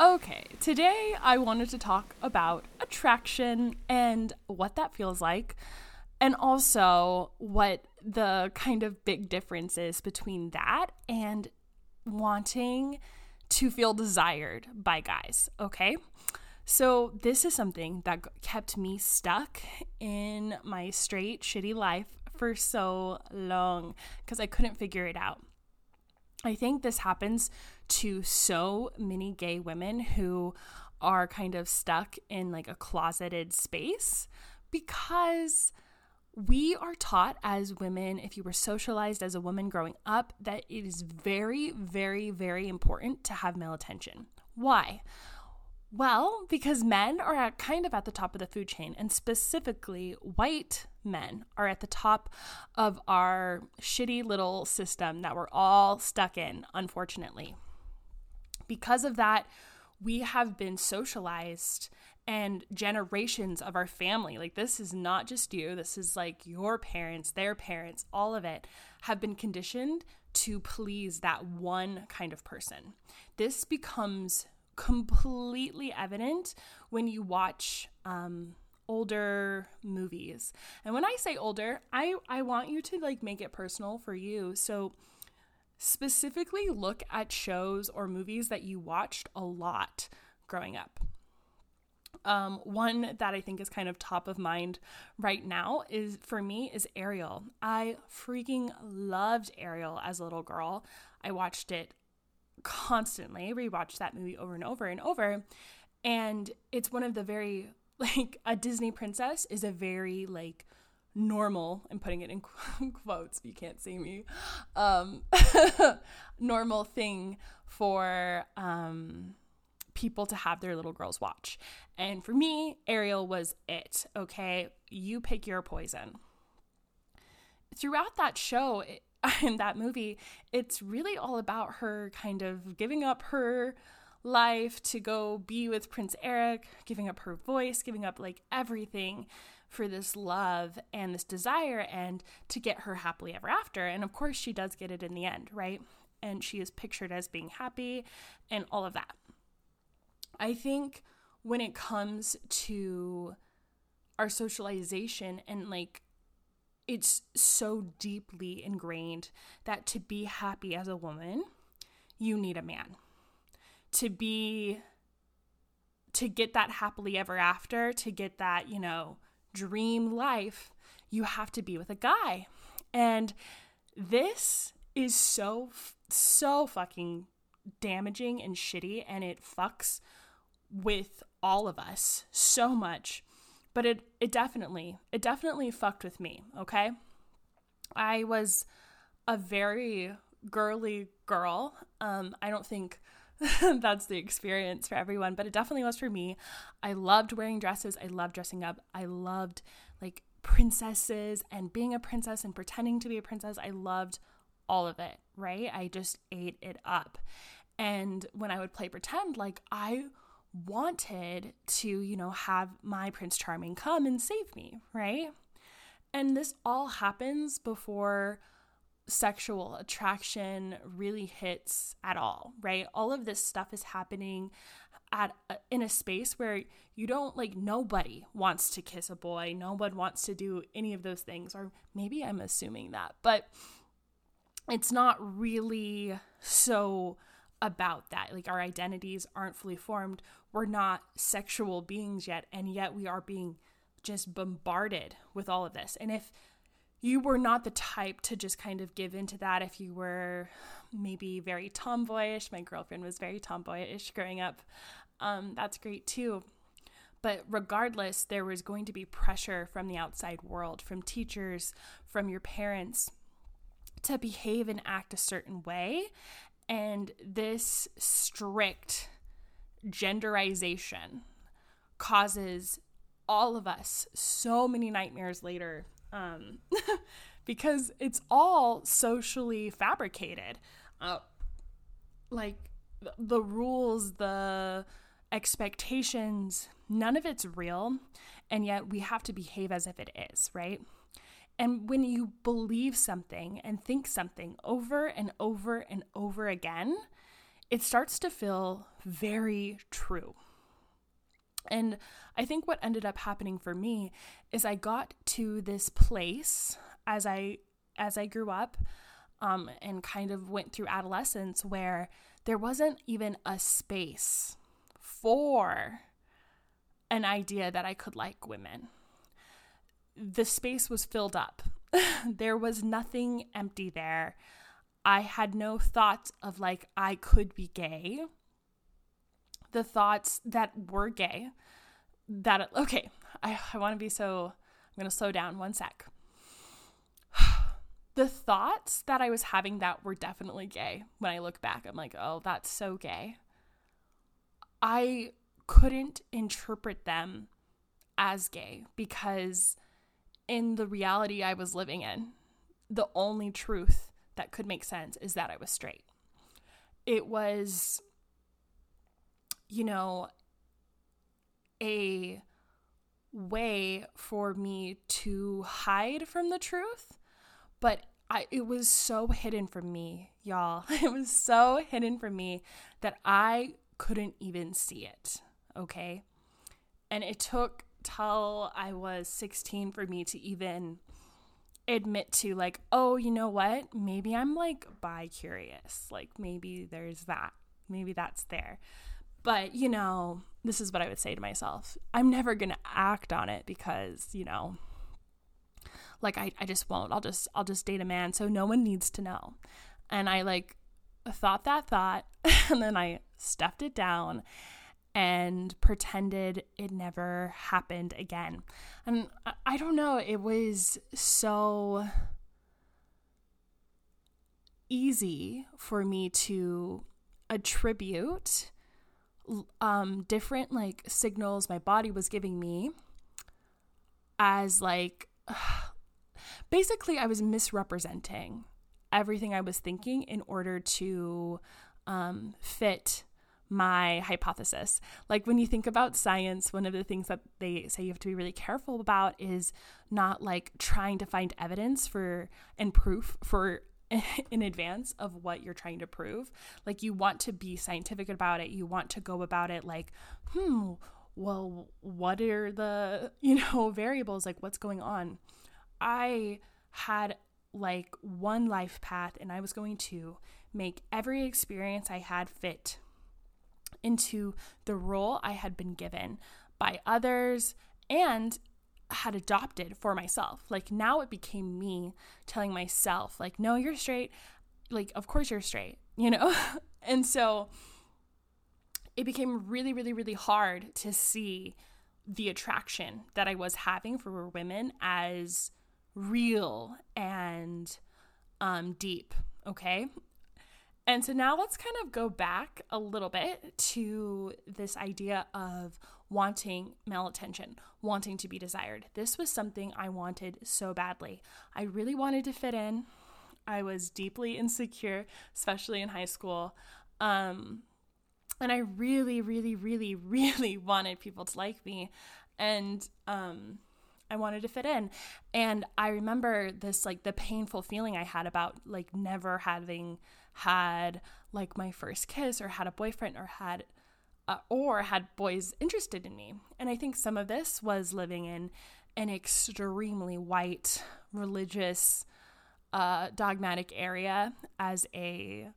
Okay, today I wanted to talk about attraction and what that feels like, and also what the kind of big difference is between that and wanting to feel desired by guys, okay? So, this is something that kept me stuck in my straight, shitty life for so long because I couldn't figure it out. I think this happens to so many gay women who are kind of stuck in like a closeted space because we are taught as women, if you were socialized as a woman growing up, that it is very, very, very important to have male attention. Why? Well, because men are at kind of at the top of the food chain, and specifically white men are at the top of our shitty little system that we're all stuck in, unfortunately. Because of that, we have been socialized and generations of our family. Like, this is not just you, this is like your parents, their parents, all of it have been conditioned to please that one kind of person. This becomes completely evident when you watch um, older movies. And when I say older, I, I want you to like make it personal for you. So specifically look at shows or movies that you watched a lot growing up. Um, one that I think is kind of top of mind right now is for me is Ariel. I freaking loved Ariel as a little girl. I watched it constantly rewatch that movie over and over and over. And it's one of the very, like, a Disney princess is a very, like, normal, I'm putting it in quotes, you can't see me, um, normal thing for um, people to have their little girls watch. And for me, Ariel was it, okay? You pick your poison. Throughout that show, in that movie, it's really all about her kind of giving up her life to go be with Prince Eric, giving up her voice, giving up like everything for this love and this desire and to get her happily ever after. And of course, she does get it in the end, right? And she is pictured as being happy and all of that. I think when it comes to our socialization and like it's so deeply ingrained that to be happy as a woman, you need a man. To be to get that happily ever after, to get that, you know, dream life, you have to be with a guy. And this is so so fucking damaging and shitty and it fucks with all of us so much. But it it definitely it definitely fucked with me okay? I was a very girly girl. Um i don't think that's the experience for everyone but it definitely was for me. I loved wearing dresses. I loved dressing up. I loved like princesses and being a princess and pretending to be a princess. I loved all of it right? I just ate it up. And when i would play pretend like i wanted to, you know, have my Prince Charming come and save me, right? And this all happens before sexual attraction really hits at all, right? All of this stuff is happening at a, in a space where you don't like nobody wants to kiss a boy, no one wants to do any of those things or maybe I'm assuming that, but it's not really so about that. Like our identities aren't fully formed. We're not sexual beings yet, and yet we are being just bombarded with all of this. And if you were not the type to just kind of give into that, if you were maybe very tomboyish, my girlfriend was very tomboyish growing up, um, that's great too. But regardless, there was going to be pressure from the outside world, from teachers, from your parents to behave and act a certain way. And this strict genderization causes all of us so many nightmares later um, because it's all socially fabricated. Uh, like the rules, the expectations, none of it's real. And yet we have to behave as if it is, right? And when you believe something and think something over and over and over again, it starts to feel very true. And I think what ended up happening for me is I got to this place as I as I grew up um, and kind of went through adolescence where there wasn't even a space for an idea that I could like women. The space was filled up. there was nothing empty there. I had no thoughts of like I could be gay. The thoughts that were gay, that, okay, I, I want to be so, I'm going to slow down one sec. the thoughts that I was having that were definitely gay when I look back, I'm like, oh, that's so gay. I couldn't interpret them as gay because in the reality I was living in, the only truth that could make sense is that I was straight. It was, you know, a way for me to hide from the truth, but I, it was so hidden from me, y'all. It was so hidden from me that I couldn't even see it. Okay. And it took till I was 16 for me to even admit to like, oh, you know what? Maybe I'm like bi curious. Like maybe there's that. Maybe that's there. But, you know, this is what I would say to myself. I'm never going to act on it because, you know, like I, I just won't. I'll just I'll just date a man so no one needs to know. And I like thought that thought and then I stuffed it down and pretended it never happened again. And I, I don't know, it was so easy for me to attribute um, different like signals my body was giving me as like basically I was misrepresenting everything I was thinking in order to um, fit my hypothesis. Like when you think about science, one of the things that they say you have to be really careful about is not like trying to find evidence for and proof for in advance of what you're trying to prove. Like you want to be scientific about it. You want to go about it like, hmm, well, what are the, you know, variables? Like what's going on? I had like one life path and I was going to make every experience I had fit into the role I had been given by others and had adopted for myself. Like now it became me telling myself, like, no, you're straight. Like, of course you're straight, you know? and so it became really, really, really hard to see the attraction that I was having for women as real and um, deep. Okay. And so now let's kind of go back a little bit to this idea of wanting male attention, wanting to be desired. This was something I wanted so badly. I really wanted to fit in. I was deeply insecure, especially in high school. Um, and I really, really, really, really wanted people to like me. And um, I wanted to fit in. And I remember this, like, the painful feeling I had about, like, never having had like my first kiss or had a boyfriend or had uh, or had boys interested in me. And I think some of this was living in an extremely white, religious, uh, dogmatic area as a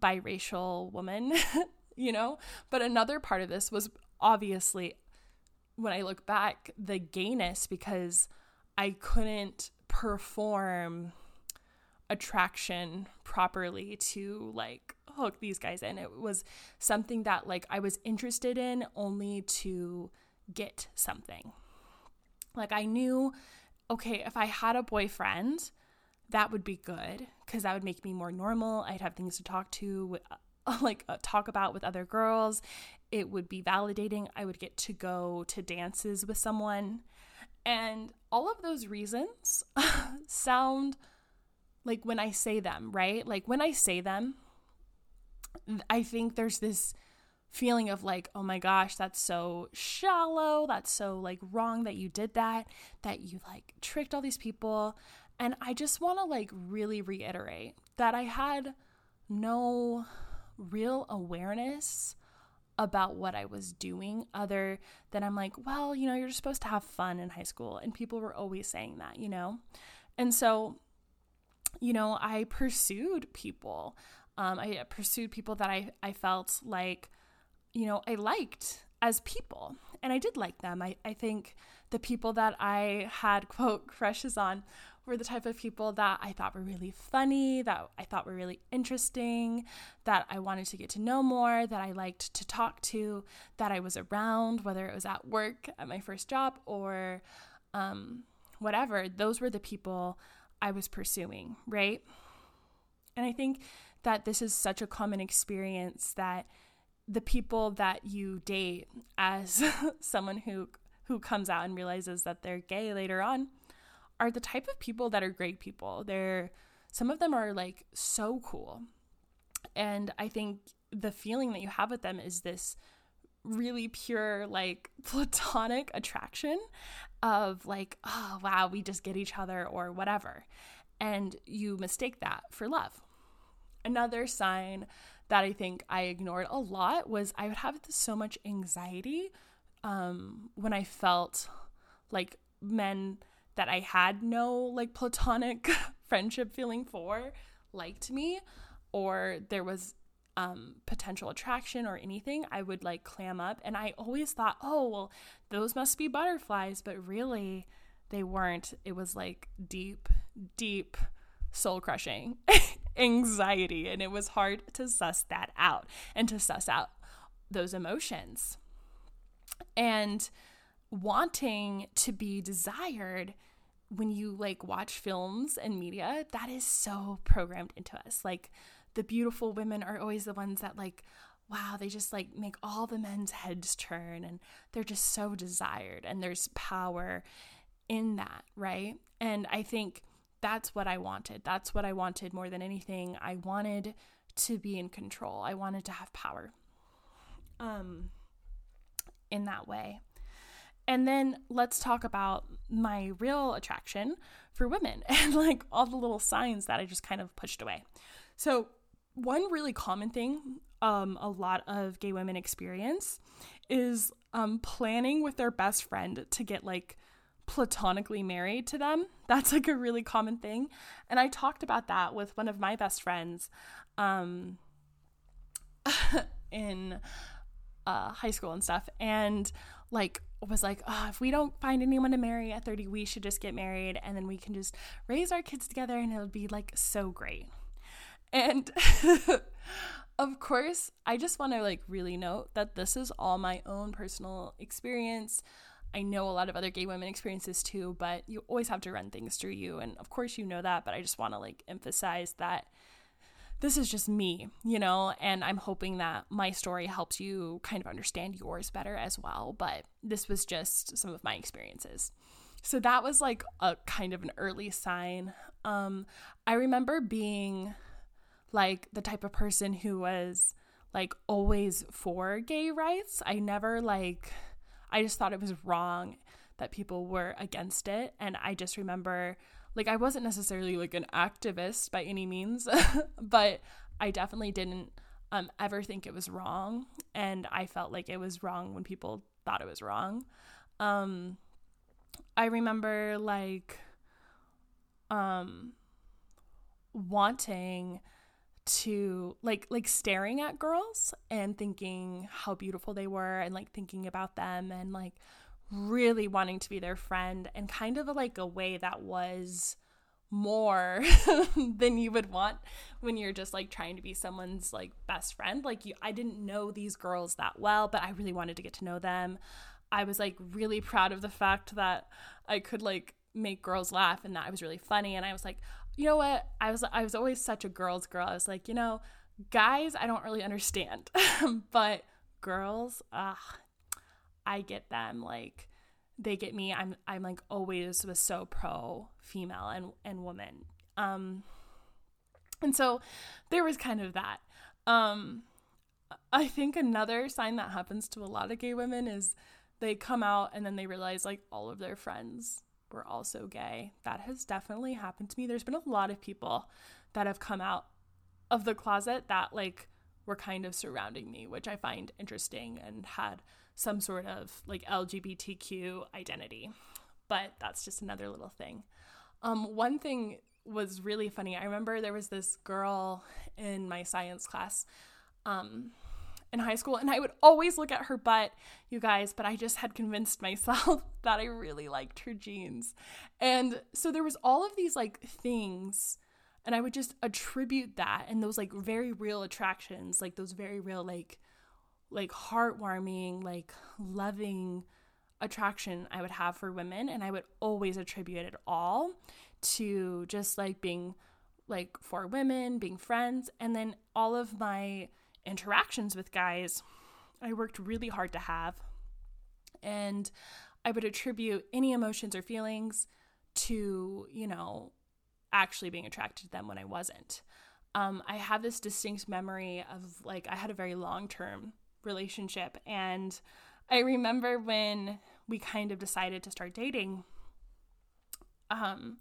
biracial woman, you know? But another part of this was obviously, when I look back, the gayness because I couldn't perform attraction properly to like hook these guys in. It was something that like I was interested in only to get something. Like I knew okay, if I had a boyfriend, that would be good cuz that would make me more normal. I'd have things to talk to like uh, talk about with other girls. It would be validating. I would get to go to dances with someone. And all of those reasons sound like when I say them, right? Like when I say them, I think there's this feeling of like, oh my gosh, that's so shallow. That's so like wrong that you did that, that you like tricked all these people. And I just want to like really reiterate that I had no real awareness about what I was doing other than I'm like, well, you know, you're supposed to have fun in high school. And people were always saying that, you know? And so, you know, I pursued people. Um, I pursued people that I, I felt like, you know, I liked as people. And I did like them. I, I think the people that I had, quote, crushes on were the type of people that I thought were really funny, that I thought were really interesting, that I wanted to get to know more, that I liked to talk to, that I was around, whether it was at work, at my first job, or um, whatever. Those were the people I was pursuing, right? And I think that this is such a common experience that the people that you date as someone who who comes out and realizes that they're gay later on are the type of people that are great people. They're some of them are like so cool. And I think the feeling that you have with them is this really pure like platonic attraction of like oh wow we just get each other or whatever and you mistake that for love another sign that i think i ignored a lot was i would have so much anxiety um, when i felt like men that I had no like platonic friendship feeling for liked me or there was um, potential attraction or anything, I would like clam up. And I always thought, oh, well, those must be butterflies. But really, they weren't. It was like deep, deep soul crushing anxiety. And it was hard to suss that out and to suss out those emotions. And wanting to be desired when you like watch films and media that is so programmed into us. Like the beautiful women are always the ones that like wow they just like make all the men's heads turn and they're just so desired and there's power in that right? And i think that's what i wanted. That's what i wanted more than anything. I wanted to be in control. I wanted to have power um in that way and then let's talk about my real attraction for women and like all the little signs that I just kind of pushed away. So, one really common thing um, a lot of gay women experience is um, planning with their best friend to get like platonically married to them. That's like a really common thing. And I talked about that with one of my best friends um, in uh, high school and stuff. And like was like, oh, if we don't find anyone to marry at 30, we should just get married and then we can just raise our kids together and it'll be like so great. And of course, I just want to like really note that this is all my own personal experience. I know a lot of other gay women experiences too, but you always have to run things through you. And of course, you know that, but I just want to like emphasize that this is just me, you know, and I'm hoping that my story helps you kind of understand yours better as well. But this was just some of my experiences. So that was like a kind of an early sign. Um, I remember being like the type of person who was like always for gay rights. I never like, I just thought it was wrong that people were against it. And I just remember like I wasn't necessarily like an activist by any means, but I definitely didn't um, ever think it was wrong, and I felt like it was wrong when people thought it was wrong. Um, I remember like um wanting to like like staring at girls and thinking how beautiful they were and like thinking about them and like really wanting to be their friend and kind of like a way that was more than you would want when you're just like trying to be someone's like best friend. Like you I didn't know these girls that well but I really wanted to get to know them. I was like really proud of the fact that I could like make girls laugh and that I was really funny. And I was like you know what? I was I was always such a girls girl. I was like you know guys I don't really understand but girls ah I get them like they get me. I'm I'm like always was so pro female and and woman. Um and so there was kind of that. Um I think another sign that happens to a lot of gay women is they come out and then they realize like all of their friends were also gay. That has definitely happened to me. There's been a lot of people that have come out of the closet that like were kind of surrounding me, which I find interesting and had some sort of like LGBTQ identity. But that's just another little thing. Um, one thing was really funny. I remember there was this girl in my science class um, in high school, and I would always look at her butt, you guys, but I just had convinced myself that I really liked her jeans. And so there was all of these like things and I would just attribute that and those like very real attractions, like those very real like like heartwarming, like loving attraction I would have for women and I would always attribute it all to just like being like for women, being friends, and then all of my interactions with guys I worked really hard to have. And I would attribute any emotions or feelings to, you know, actually being attracted to them when I wasn't. Um, I have this distinct memory of like I had a very long term relationship, and I remember when we kind of decided to start dating. Um,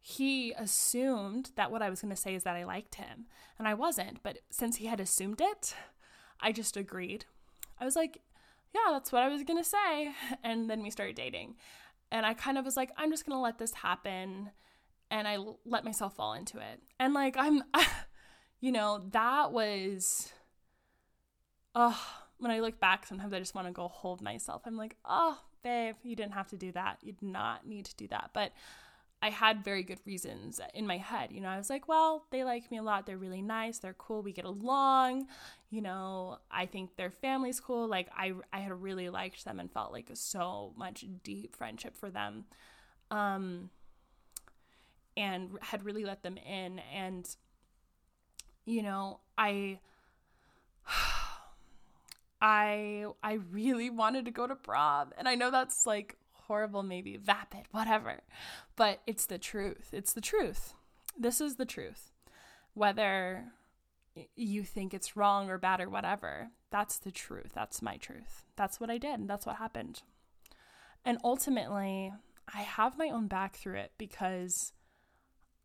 he assumed that what I was going to say is that I liked him, and I wasn't. But since he had assumed it, I just agreed. I was like, yeah, that's what I was going to say. And then we started dating. And I kind of was like, I'm just going to let this happen and I let myself fall into it. And like I'm you know, that was oh, when I look back sometimes I just want to go hold myself. I'm like, "Oh, babe, you didn't have to do that. You did not need to do that." But I had very good reasons in my head. You know, I was like, well, they like me a lot. They're really nice. They're cool. We get along. You know, I think their family's cool. Like I I had really liked them and felt like so much deep friendship for them. Um and had really let them in and you know i i i really wanted to go to prom and i know that's like horrible maybe vapid whatever but it's the truth. It's the truth. This is the truth. Whether you think it's wrong or bad or whatever that's the truth. That's my truth. That's what i did that's what happened. And ultimately i have my own back through it because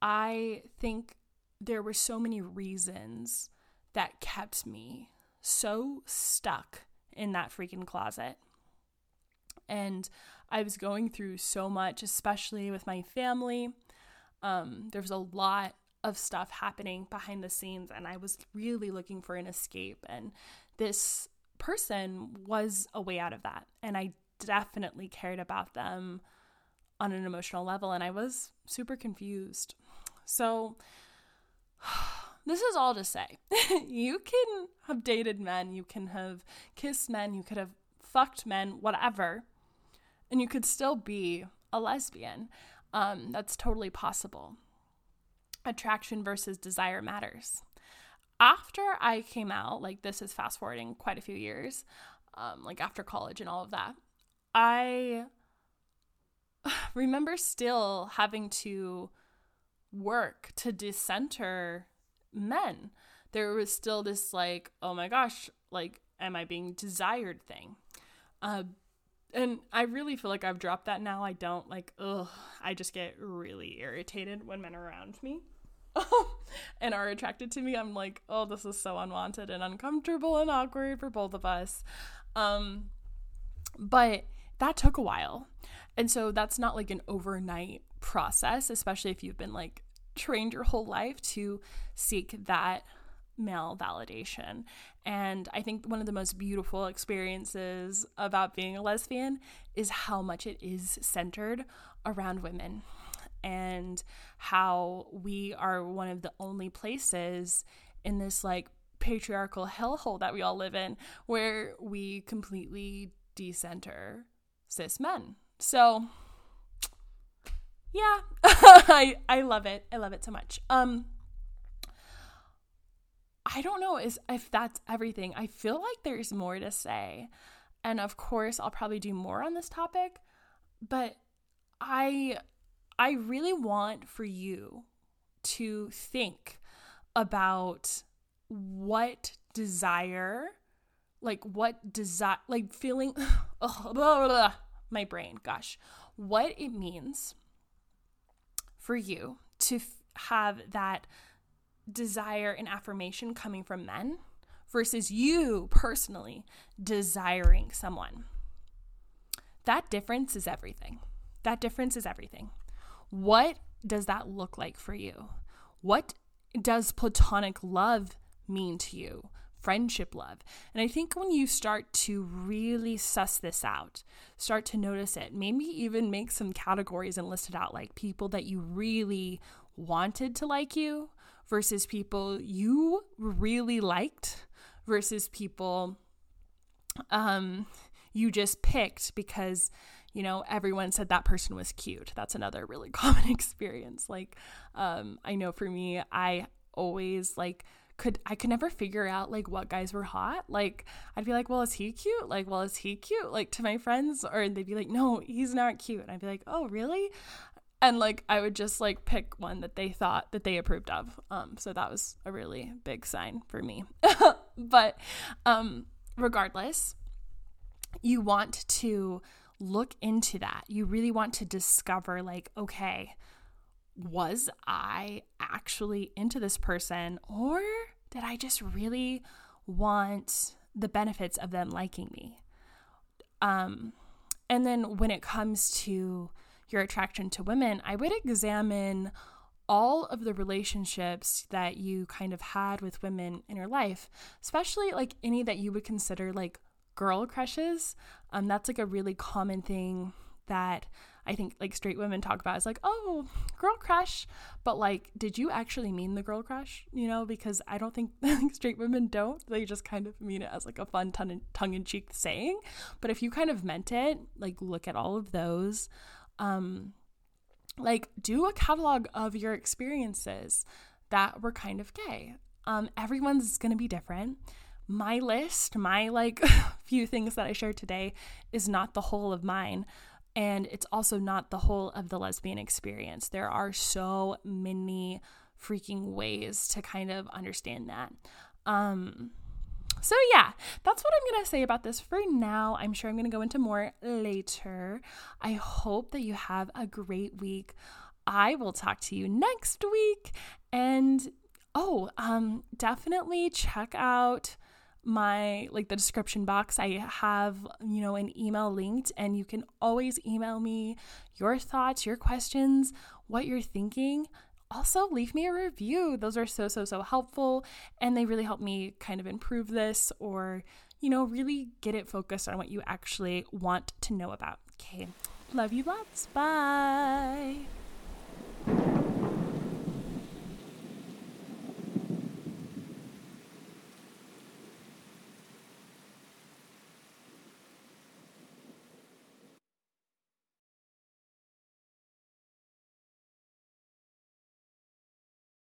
I think there were so many reasons that kept me so stuck in that freaking closet. And I was going through so much, especially with my family. Um, there was a lot of stuff happening behind the scenes, and I was really looking for an escape. And this person was a way out of that. And I definitely cared about them on an emotional level, and I was super confused. So, this is all to say you can have dated men, you can have kissed men, you could have fucked men, whatever, and you could still be a lesbian. Um, that's totally possible. Attraction versus desire matters. After I came out, like this is fast forwarding quite a few years, um, like after college and all of that, I remember still having to work to decenter men. There was still this like, oh my gosh, like, am I being desired thing? Uh, and I really feel like I've dropped that now. I don't like, ugh, I just get really irritated when men are around me and are attracted to me. I'm like, oh, this is so unwanted and uncomfortable and awkward for both of us. Um, but that took a while. And so that's not like an overnight process, especially if you've been like trained your whole life to seek that male validation. And I think one of the most beautiful experiences about being a lesbian is how much it is centered around women and how we are one of the only places in this like patriarchal hellhole that we all live in where we completely decenter cis men. So, yeah, I I love it. I love it so much. Um I don't know is if that's everything. I feel like there's more to say. And of course, I'll probably do more on this topic, but I I really want for you to think about what desire like what desire like feeling oh, blah, blah, blah, my brain gosh what it means for you to f- have that desire and affirmation coming from men versus you personally desiring someone. That difference is everything. That difference is everything. What does that look like for you? What does platonic love mean to you? Friendship love. And I think when you start to really suss this out, start to notice it, maybe even make some categories and list it out like people that you really wanted to like you versus people you really liked versus people um you just picked because you know everyone said that person was cute that's another really common experience like um i know for me i always like could I could never figure out like what guys were hot. Like I'd be like, "Well, is he cute?" Like, "Well, is he cute?" Like to my friends or they'd be like, "No, he's not cute." And I'd be like, "Oh, really?" And like I would just like pick one that they thought that they approved of. Um so that was a really big sign for me. but um regardless, you want to look into that. You really want to discover, like, okay, was I actually into this person or did I just really want the benefits of them liking me? Um, and then when it comes to your attraction to women, I would examine all of the relationships that you kind of had with women in your life, especially like any that you would consider like girl crushes. Um, that's like a really common thing that I think like straight women talk about is like, oh, girl crush. But like, did you actually mean the girl crush? You know, because I don't think straight women don't. They just kind of mean it as like a fun tongue in cheek saying. But if you kind of meant it, like, look at all of those. Um, like, do a catalog of your experiences that were kind of gay. Um, everyone's going to be different my list, my like few things that I shared today is not the whole of mine. And it's also not the whole of the lesbian experience. There are so many freaking ways to kind of understand that. Um, so, yeah, that's what I'm going to say about this for now. I'm sure I'm going to go into more later. I hope that you have a great week. I will talk to you next week. And oh, um, definitely check out my like the description box i have you know an email linked and you can always email me your thoughts your questions what you're thinking. Also leave me a review. Those are so so so helpful and they really help me kind of improve this or you know really get it focused on what you actually want to know about. Okay. Love you lots. Bye